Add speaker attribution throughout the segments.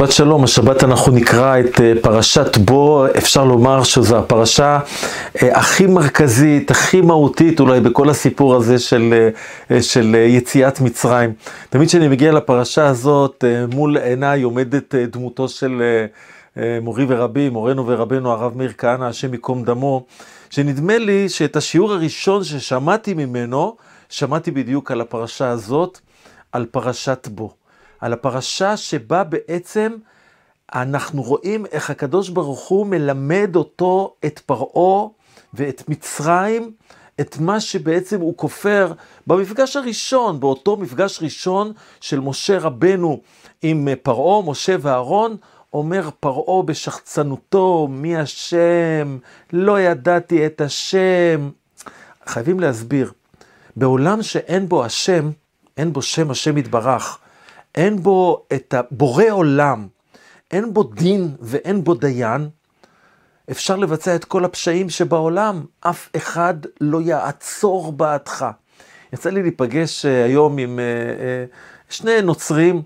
Speaker 1: שבת שלום, השבת אנחנו נקרא את אה, פרשת בו, אפשר לומר שזו הפרשה אה, הכי מרכזית, הכי מהותית אולי בכל הסיפור הזה של, אה, של יציאת מצרים. תמיד כשאני מגיע לפרשה הזאת, מול עיניי עומדת דמותו של מורי ורבי, מורנו ורבנו הרב מאיר כהנא, השם ייקום דמו, שנדמה לי שאת השיעור הראשון ששמעתי ממנו, שמעתי בדיוק על הפרשה הזאת, על פרשת בו. על הפרשה שבה בעצם אנחנו רואים איך הקדוש ברוך הוא מלמד אותו, את פרעה ואת מצרים, את מה שבעצם הוא כופר במפגש הראשון, באותו מפגש ראשון של משה רבנו עם פרעה, משה ואהרון, אומר פרעה בשחצנותו, מי השם? לא ידעתי את השם. חייבים להסביר, בעולם שאין בו השם, אין בו שם השם יתברך, אין בו את הבורא עולם, אין בו דין ואין בו דיין, אפשר לבצע את כל הפשעים שבעולם, אף אחד לא יעצור בעדך. יצא לי להיפגש אה, היום עם אה, אה, שני נוצרים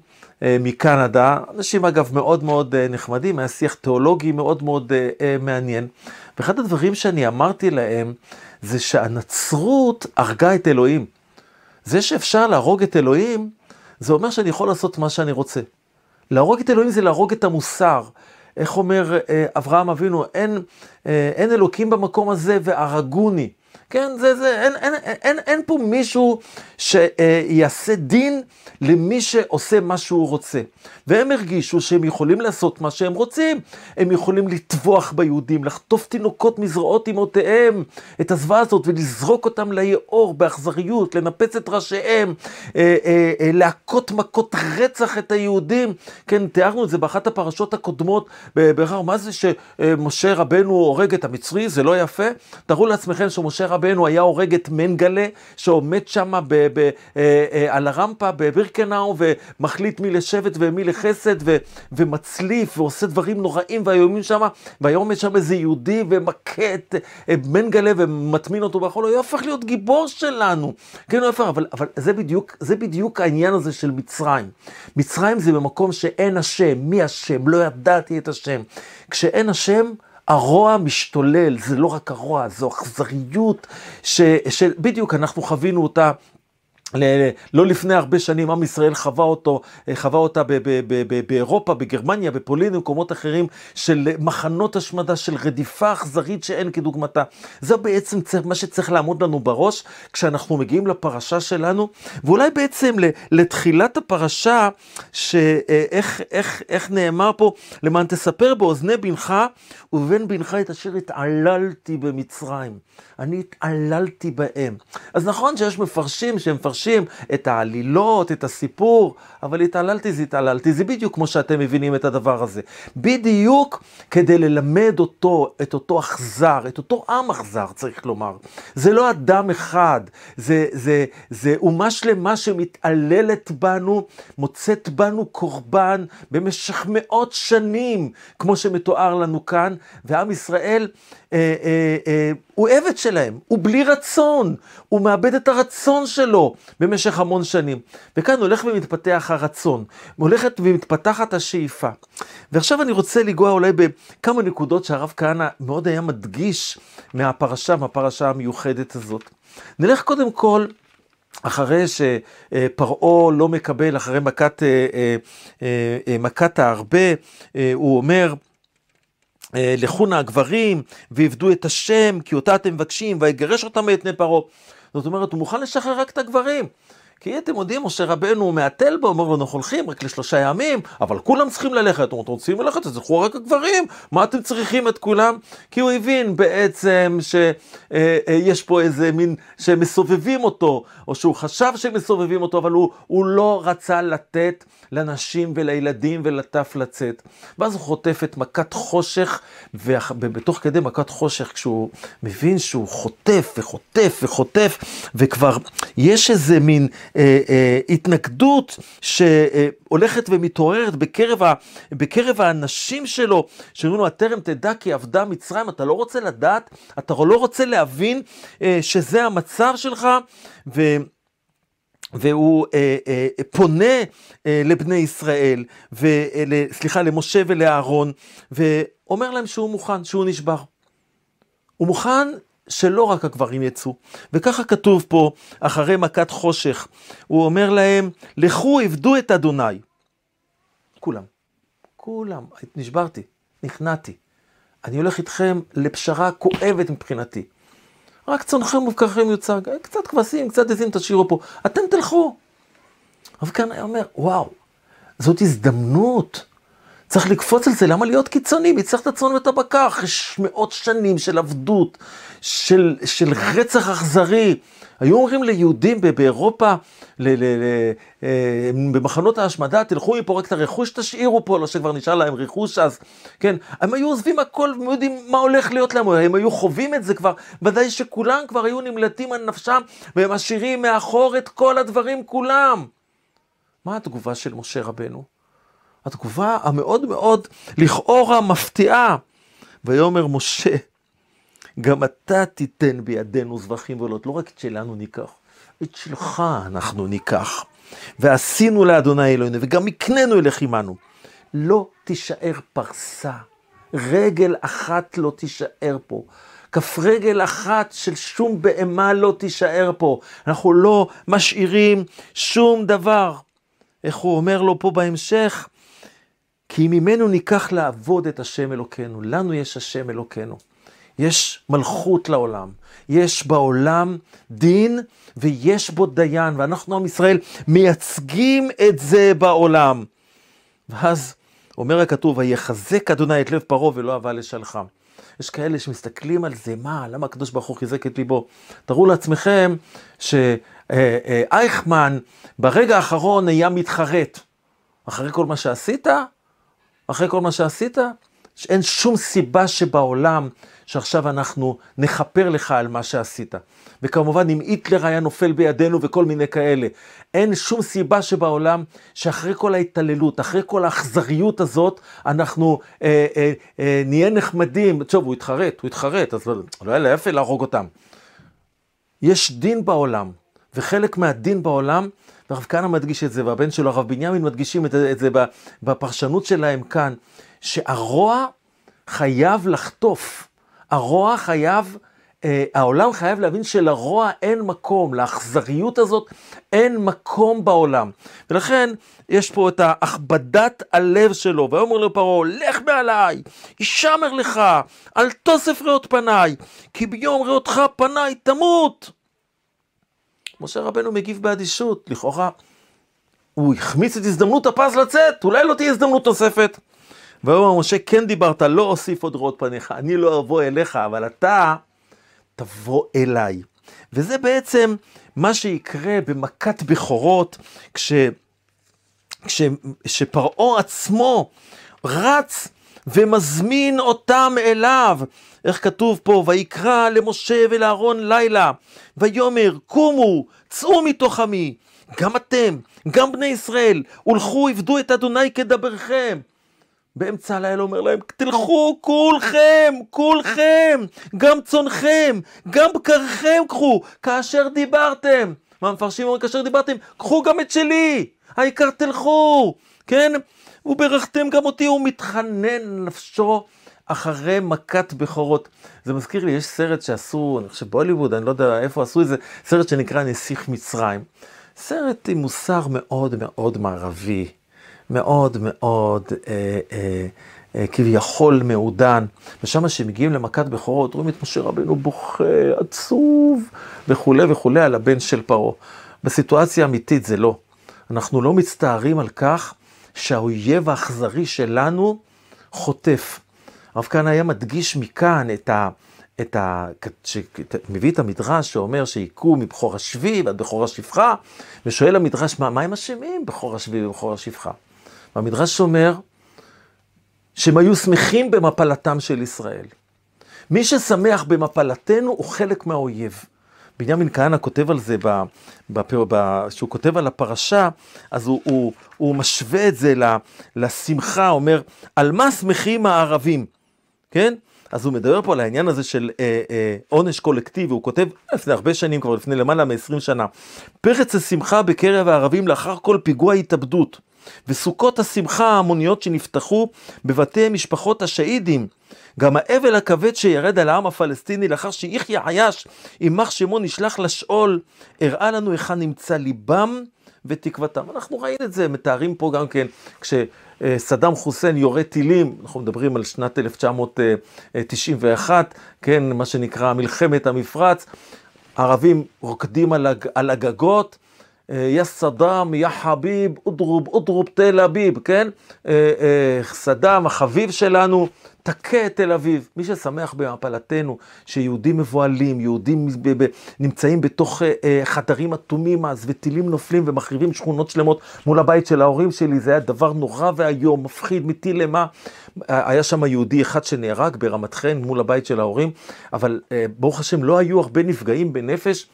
Speaker 1: מקנדה, אנשים אגב מאוד מאוד נחמדים, היה שיח תיאולוגי מאוד מאוד מעניין. ואחד הדברים שאני אמרתי להם, זה שהנצרות הרגה את אלוהים. זה שאפשר להרוג את אלוהים, זה אומר שאני יכול לעשות מה שאני רוצה. להרוג את אלוהים זה להרוג את המוסר. איך אומר אה, אברהם אבינו, אין, אה, אין אלוקים במקום הזה והרגוני. כן, זה, זה, אין, אין, אין, אין, פה מישהו שיעשה דין למי שעושה מה שהוא רוצה. והם הרגישו שהם יכולים לעשות מה שהם רוצים. הם יכולים לטבוח ביהודים, לחטוף תינוקות מזרועות אמותיהם, את הזוועה הזאת, ולזרוק אותם ליאור באכזריות, לנפץ את ראשיהם, אה, אה, אה, להכות מכות רצח את היהודים. כן, תיארנו את זה באחת הפרשות הקודמות, בכלל, מה זה שמשה רבנו הורג את המצרי? זה לא יפה? תארו לעצמכם שמשה רבנו היה הורג את מנגלה, שעומד שם ב- ב- אה, אה, על הרמפה בבירקנאו, ומחליט מי לשבט ומי לחסד, ו- ומצליף, ועושה דברים נוראים ואיומים שם, והיה עומד שם איזה יהודי ומכה את אה, מנגלה ומטמין אותו בחול, הוא היה הופך להיות גיבור שלנו. כן, הוא הופך, אבל, אבל זה, בדיוק, זה בדיוק העניין הזה של מצרים. מצרים זה במקום שאין השם, מי השם? לא ידעתי את השם. כשאין השם, הרוע משתולל, זה לא רק הרוע, זו אכזריות שבדיוק אנחנו חווינו אותה לא לפני הרבה שנים עם ישראל חווה אותו, חווה אותה באירופה, בגרמניה, בפולין, במקומות אחרים, של מחנות השמדה, של רדיפה אכזרית שאין כדוגמתה. זה בעצם מה שצריך לעמוד לנו בראש כשאנחנו מגיעים לפרשה שלנו, ואולי בעצם לתחילת הפרשה, שאיך איך, איך נאמר פה, למען תספר באוזני בנך ובן בנך את אשר התעללתי במצרים. אני התעללתי בהם. אז נכון שיש מפרשים שמפרשים את העלילות, את הסיפור, אבל התעללתי זה התעללתי. זה בדיוק כמו שאתם מבינים את הדבר הזה. בדיוק כדי ללמד אותו, את אותו אכזר, את אותו עם אכזר, צריך לומר. זה לא אדם אחד, זה, זה, זה אומה שלמה שמתעללת בנו, מוצאת בנו קורבן במשך מאות שנים, כמו שמתואר לנו כאן, ועם ישראל אה, אה, אה, הוא עבד שלהם, הוא בלי רצון, הוא מאבד את הרצון שלו במשך המון שנים. וכאן הולך ומתפתח הרצון, הולכת ומתפתחת השאיפה. ועכשיו אני רוצה לנגוע אולי בכמה נקודות שהרב כהנא מאוד היה מדגיש מהפרשה, מהפרשה המיוחדת הזאת. נלך קודם כל אחרי שפרעה לא מקבל, אחרי מכת, מכת הארבה, הוא אומר, אה, לכו נא הגברים, ועבדו את השם, כי אותה אתם מבקשים, ויגרש אותם מאת פני פרעה. זאת אומרת, הוא מוכן לשחרר רק את הגברים. כי אתם יודעים, משה רבנו מהתל בו, אומר לו, אנחנו הולכים רק לשלושה ימים, אבל כולם צריכים ללכת. אתם רוצים ללכת, אז ילכו רק הגברים, מה אתם צריכים את כולם? כי הוא הבין בעצם שיש אה, אה, פה איזה מין, שהם מסובבים אותו, או שהוא חשב שהם מסובבים אותו, אבל הוא, הוא לא רצה לתת לנשים ולילדים ולטף לצאת. ואז הוא חוטף את מכת חושך, ובתוך כדי מכת חושך, כשהוא מבין שהוא חוטף וחוטף וחוטף, וכבר יש איזה מין התנגדות שהולכת ומתעוררת בקרב, ה, בקרב האנשים שלו, שאומרים לו, הטרם תדע כי עבדה מצרים, אתה לא רוצה לדעת, אתה לא רוצה להבין אה, שזה המצב שלך, ו... והוא אה, אה, פונה אה, לבני ישראל, ו, אה, סליחה, למשה ולאהרון, ואומר להם שהוא מוכן, שהוא נשבר. הוא מוכן שלא רק הגברים יצאו. וככה כתוב פה, אחרי מכת חושך, הוא אומר להם, לכו עבדו את אדוני. כולם, כולם, נשברתי, נכנעתי. אני הולך איתכם לפשרה כואבת מבחינתי. רק צונכם ובקרכם יוצג, קצת כבשים, קצת עזים תשאירו פה, אתם תלכו. אבל כאן היה אומר, וואו, זאת הזדמנות. צריך לקפוץ על זה, למה להיות קיצוני? מי צריך את הצאן ואת הבקר אחרי מאות שנים של עבדות, של, של רצח אכזרי. היו אומרים ליהודים באירופה, ל, ל, ל, אה, במחנות ההשמדה, תלכו מפה, רק את הרכוש תשאירו פה, לא שכבר נשאר להם רכוש אז, כן, הם היו עוזבים הכל, הם יודעים מה הולך להיות להם, הם היו חווים את זה כבר, ודאי שכולם כבר היו נמלטים על נפשם, והם משאירים מאחור את כל הדברים כולם. מה התגובה של משה רבנו? התגובה המאוד מאוד לכאורה מפתיעה. ויאמר משה, גם אתה תיתן בידינו זבחים ועולות, לא רק את שלנו ניקח, את שלך אנחנו ניקח. ועשינו לאדוני אלוהינו, וגם הקננו אליך עמנו. לא תישאר פרסה, רגל אחת לא תישאר פה. כף רגל אחת של שום בהמה לא תישאר פה. אנחנו לא משאירים שום דבר. איך הוא אומר לו פה בהמשך? כי ממנו ניקח לעבוד את השם אלוקינו. לנו יש השם אלוקינו. יש מלכות לעולם. יש בעולם דין ויש בו דיין, ואנחנו עם ישראל מייצגים את זה בעולם. ואז אומר הכתוב, ויחזק אדוני את לב פרעה ולא אהבה לשלחם. יש כאלה שמסתכלים על זה, מה, למה הקדוש ברוך הוא חיזק את ליבו? תראו לעצמכם שאייכמן ברגע האחרון היה מתחרט. אחרי כל מה שעשית, אחרי כל מה שעשית, אין שום סיבה שבעולם שעכשיו אנחנו נכפר לך על מה שעשית. וכמובן, אם היטלר היה נופל בידינו וכל מיני כאלה, אין שום סיבה שבעולם שאחרי כל ההתעללות, אחרי כל האכזריות הזאת, אנחנו אה, אה, אה, נהיה נחמדים. טוב, הוא התחרט, הוא התחרט, אז לא, לא היה לה יפה להרוג אותם. יש דין בעולם, וחלק מהדין בעולם, והרב כהנא מדגיש את זה, והבן שלו, הרב בנימין, מדגישים את, את זה בפרשנות שלהם כאן, שהרוע חייב לחטוף. הרוע חייב, אה, העולם חייב להבין שלרוע אין מקום, לאכזריות הזאת אין מקום בעולם. ולכן יש פה את הכבדת הלב שלו, ויאמר לו פרעה, לך מעליי, ישמר לך, אל תוסף ראות פניי, כי ביום ראותך פניי תמות. משה רבנו מגיב באדישות, לכאורה הוא החמיץ את הזדמנות הפז לצאת, אולי לא תהיה הזדמנות נוספת. ויאמר משה, כן דיברת, לא אוסיף עוד ראות פניך, אני לא אבוא אליך, אבל אתה תבוא אליי. וזה בעצם מה שיקרה במכת בכורות, כש, כש, כשפרעה עצמו רץ ומזמין אותם אליו. איך כתוב פה, ויקרא למשה ולאהרון לילה, ויאמר, קומו, צאו מתוך עמי, גם אתם, גם בני ישראל, הולכו עבדו את אדוני כדברכם. באמצע הלילה אומר להם, תלכו כולכם, כולכם, גם צונכם, גם בקרכם קחו, כאשר דיברתם. מה מפרשים אומרים, כאשר דיברתם, קחו גם את שלי, העיקר תלכו, כן? וברכתם גם אותי, הוא מתחנן נפשו אחרי מכת בכורות. זה מזכיר לי, יש סרט שעשו, אני חושב בהוליווד, אני לא יודע איפה עשו את זה, סרט שנקרא נסיך מצרים. סרט עם מוסר מאוד מאוד מערבי. מאוד מאוד אה, אה, אה, כביכול מעודן, ושם כשמגיעים למכת בכורות, רואים את משה רבנו בוכה, עצוב, וכולי וכולי על הבן של פרעה. בסיטואציה אמיתית זה לא. אנחנו לא מצטערים על כך שהאויב האכזרי שלנו חוטף. הרב כהנא היה מדגיש מכאן את ה... את ה... מביא את המדרש שאומר שהיכו מבכור השבי ועד בכור השפחה, ושואל המדרש, מה, מה הם אשמים בכור השבי ובכור השפחה? והמדרש אומר שהם היו שמחים במפלתם של ישראל. מי ששמח במפלתנו הוא חלק מהאויב. בנימין כהנא כותב על זה, כשהוא כותב על הפרשה, אז הוא, הוא, הוא משווה את זה לשמחה, אומר, על מה שמחים הערבים, כן? אז הוא מדבר פה על העניין הזה של אה, אה, עונש קולקטיבי, הוא כותב לפני הרבה שנים, כבר לפני למעלה מ-20 שנה, פרץ השמחה בקרב הערבים לאחר כל פיגוע התאבדות, וסוכות השמחה ההמוניות שנפתחו בבתי משפחות השהידים. גם האבל הכבד שירד על העם הפלסטיני לאחר שיחיא עייש, יימח שמו נשלח לשאול, הראה לנו היכן נמצא ליבם ותקוותם. אנחנו ראינו את זה, מתארים פה גם כן, כשסדאם חוסיין יורה טילים, אנחנו מדברים על שנת 1991, כן, מה שנקרא מלחמת המפרץ, ערבים רוקדים על הגגות, יא סדאם, יא חביב, אודרוב, אודרוב תל אביב, כן? סדאם, החביב שלנו, תכה את תל אביב. מי ששמח בהפלתנו, שיהודים מבוהלים, יהודים נמצאים בתוך חדרים אטומים אז, וטילים נופלים ומחריבים שכונות שלמות מול הבית של ההורים שלי, זה היה דבר נורא ואיום, מפחיד, מטיל למה. היה שם יהודי אחד שנהרג ברמת חן מול הבית של ההורים, אבל ברוך השם לא היו הרבה נפגעים בנפש.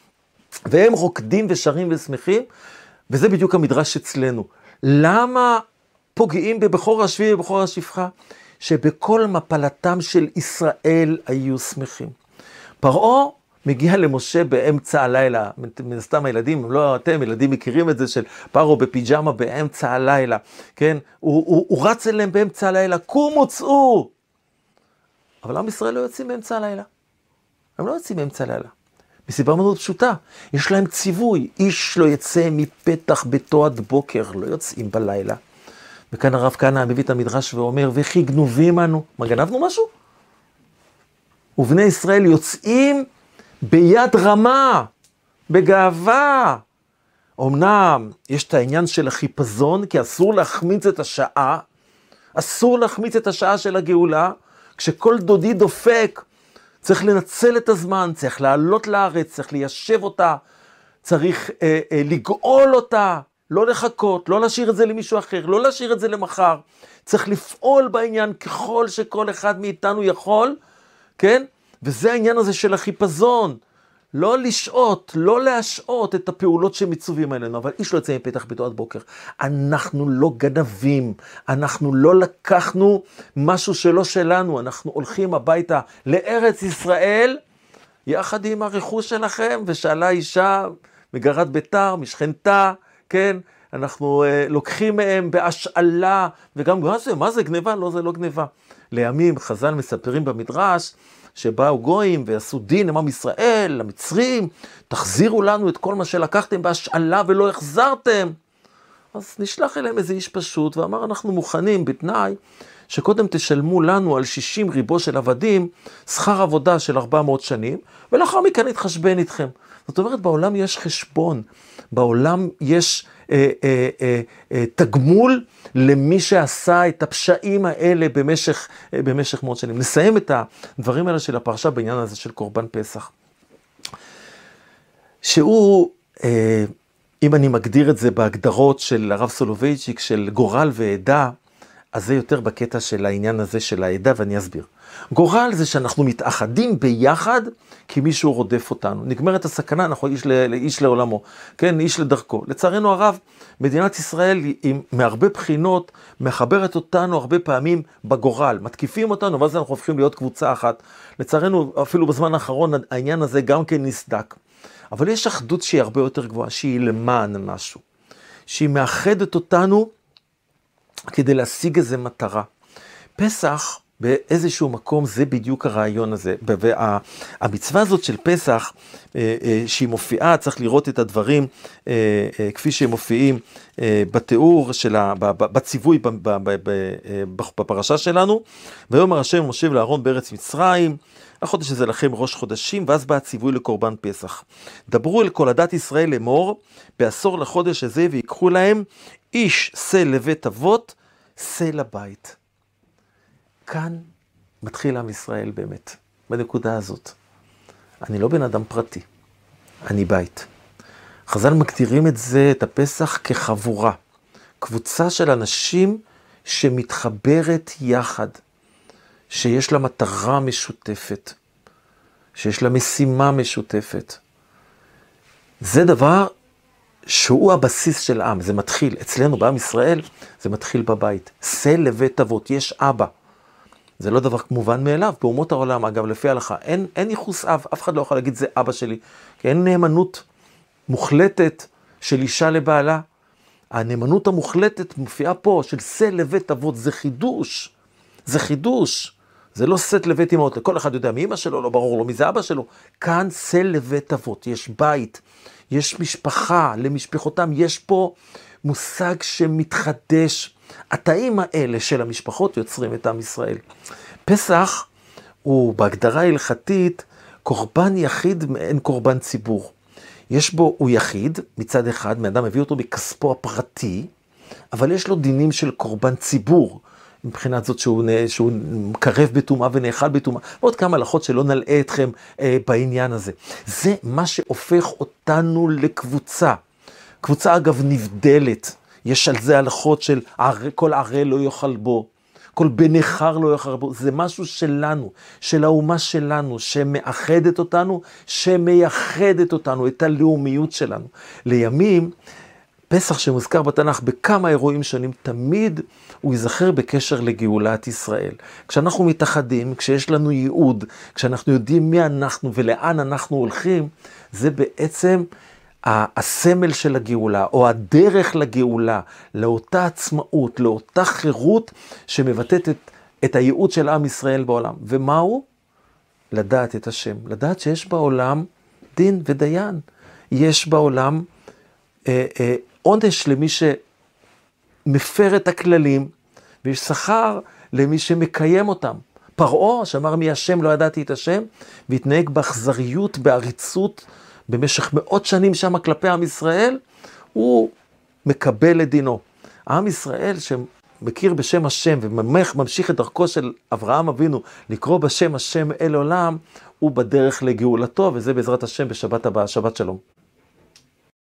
Speaker 1: והם רוקדים ושרים ושמחים, וזה בדיוק המדרש אצלנו. למה פוגעים בבכור השביעי ובכור השפחה? שבכל מפלתם של ישראל היו שמחים. פרעה מגיע למשה באמצע הלילה, מן הסתם הילדים, לא אתם, ילדים מכירים את זה של פרעה בפיג'מה באמצע הלילה, כן? הוא, הוא, הוא רץ אליהם באמצע הלילה, קומו צאו! אבל עם ישראל לא יוצאים באמצע הלילה. הם לא יוצאים באמצע הלילה. מסיבה מאוד פשוטה, יש להם ציווי, איש לא יצא מפתח ביתו עד בוקר, לא יוצאים בלילה. וכאן הרב כהנא מביא את המדרש ואומר, וכי גנובים אנו, מה גנבנו משהו? ובני ישראל יוצאים ביד רמה, בגאווה. אמנם יש את העניין של החיפזון, כי אסור להחמיץ את השעה, אסור להחמיץ את השעה של הגאולה, כשכל דודי דופק, צריך לנצל את הזמן, צריך לעלות לארץ, צריך ליישב אותה, צריך אה, אה, לגאול אותה, לא לחכות, לא להשאיר את זה למישהו אחר, לא להשאיר את זה למחר. צריך לפעול בעניין ככל שכל אחד מאיתנו יכול, כן? וזה העניין הזה של החיפזון. לא לשעות, לא להשעות את הפעולות שמצווים עלינו, אבל איש לא יוצא מפתח ביתו עד בוקר. אנחנו לא גנבים, אנחנו לא לקחנו משהו שלא שלנו, אנחנו הולכים הביתה לארץ ישראל, יחד עם הרכוש שלכם, ושאלה אישה מגרת ביתר, משכנתה, כן? אנחנו uh, לוקחים מהם בהשאלה, וגם, מה זה, מה זה גניבה? לא, זה לא גניבה. לימים חז"ל מספרים במדרש, שבאו גויים ועשו דין עם עם ישראל, למצרים, תחזירו לנו את כל מה שלקחתם בהשאלה ולא החזרתם. אז נשלח אליהם איזה איש פשוט ואמר, אנחנו מוכנים בתנאי שקודם תשלמו לנו על 60 ריבו של עבדים שכר עבודה של 400 שנים, ולאחר מכן נתחשבן איתכם. זאת אומרת, בעולם יש חשבון, בעולם יש אה, אה, אה, אה, תגמול למי שעשה את הפשעים האלה במשך, אה, במשך מאות שנים. נסיים את הדברים האלה של הפרשה בעניין הזה של קורבן פסח. שהוא, אה, אם אני מגדיר את זה בהגדרות של הרב סולובייצ'יק, של גורל ועדה, אז זה יותר בקטע של העניין הזה של העדה, ואני אסביר. גורל זה שאנחנו מתאחדים ביחד כי מישהו רודף אותנו. נגמרת הסכנה, אנחנו איש, ל, איש לעולמו, כן, איש לדרכו. לצערנו הרב, מדינת ישראל היא מהרבה בחינות מחברת אותנו הרבה פעמים בגורל. מתקיפים אותנו, ואז אנחנו הופכים להיות קבוצה אחת. לצערנו, אפילו בזמן האחרון העניין הזה גם כן נסדק. אבל יש אחדות שהיא הרבה יותר גבוהה, שהיא למען משהו. שהיא מאחדת אותנו כדי להשיג איזה מטרה. פסח באיזשהו מקום זה בדיוק הרעיון הזה. והמצווה הזאת של פסח, אה, אה, שהיא מופיעה, צריך לראות את הדברים אה, כפי שהם מופיעים בתיאור של ה... בציווי בפרשה שלנו. ויאמר השם משה ולאהרון בארץ מצרים, החודש הזה לכם ראש חודשים, ואז בא הציווי לקורבן פסח. דברו אל כל עדת ישראל לאמור, בעשור לחודש הזה ויקחו להם איש שא לבית אבות, שא לבית. כאן מתחיל עם ישראל באמת, בנקודה הזאת. אני לא בן אדם פרטי, אני בית. חז"ל מגדירים את זה, את הפסח, כחבורה. קבוצה של אנשים שמתחברת יחד, שיש לה מטרה משותפת, שיש לה משימה משותפת. זה דבר שהוא הבסיס של עם, זה מתחיל, אצלנו בעם ישראל, זה מתחיל בבית. שא לבית אבות, יש אבא. זה לא דבר מובן מאליו, באומות העולם, אגב, לפי ההלכה, אין, אין ייחוס אב, אף אחד לא יכול להגיד זה אבא שלי, כי אין נאמנות מוחלטת של אישה לבעלה. הנאמנות המוחלטת מופיעה פה, של שא לבית אבות, זה חידוש, זה חידוש. זה לא שאת לבית אמהות, כל אחד יודע מי אמא שלו, לא ברור לו מי זה אבא שלו. כאן שא לבית אבות, יש בית, יש משפחה, למשפחותם, יש פה מושג שמתחדש. התאים האלה של המשפחות יוצרים את עם ישראל. פסח הוא בהגדרה הלכתית קורבן יחיד מעין קורבן ציבור. יש בו, הוא יחיד, מצד אחד, מאדם מביא אותו מכספו הפרטי, אבל יש לו דינים של קורבן ציבור. מבחינת זאת שהוא, שהוא מקרב בטומאה ונאכל בטומאה, ועוד כמה הלכות שלא נלאה אתכם אה, בעניין הזה. זה מה שהופך אותנו לקבוצה. קבוצה אגב נבדלת, יש על זה הלכות של כל ערי לא יאכל בו, כל בן נכר לא יאכל בו, זה משהו שלנו, של האומה שלנו, שמאחדת אותנו, שמייחדת אותנו, את הלאומיות שלנו. לימים, פסח שמוזכר בתנ"ך בכמה אירועים שונים, תמיד הוא ייזכר בקשר לגאולת ישראל. כשאנחנו מתאחדים, כשיש לנו ייעוד, כשאנחנו יודעים מי אנחנו ולאן אנחנו הולכים, זה בעצם הסמל של הגאולה, או הדרך לגאולה, לאותה עצמאות, לאותה חירות שמבטאת את, את הייעוד של עם ישראל בעולם. ומהו? לדעת את השם. לדעת שיש בעולם דין ודיין. יש בעולם אה, אה, עונש למי שמפר את הכללים, ויש שכר למי שמקיים אותם. פרעה, שאמר מי השם, לא ידעתי את השם, והתנהג באכזריות, בעריצות, במשך מאות שנים שם כלפי עם ישראל, הוא מקבל את דינו. עם ישראל שמכיר בשם השם וממשיך את דרכו של אברהם אבינו לקרוא בשם השם אל עולם, הוא בדרך לגאולתו, וזה בעזרת השם בשבת הבאה, שבת שלום.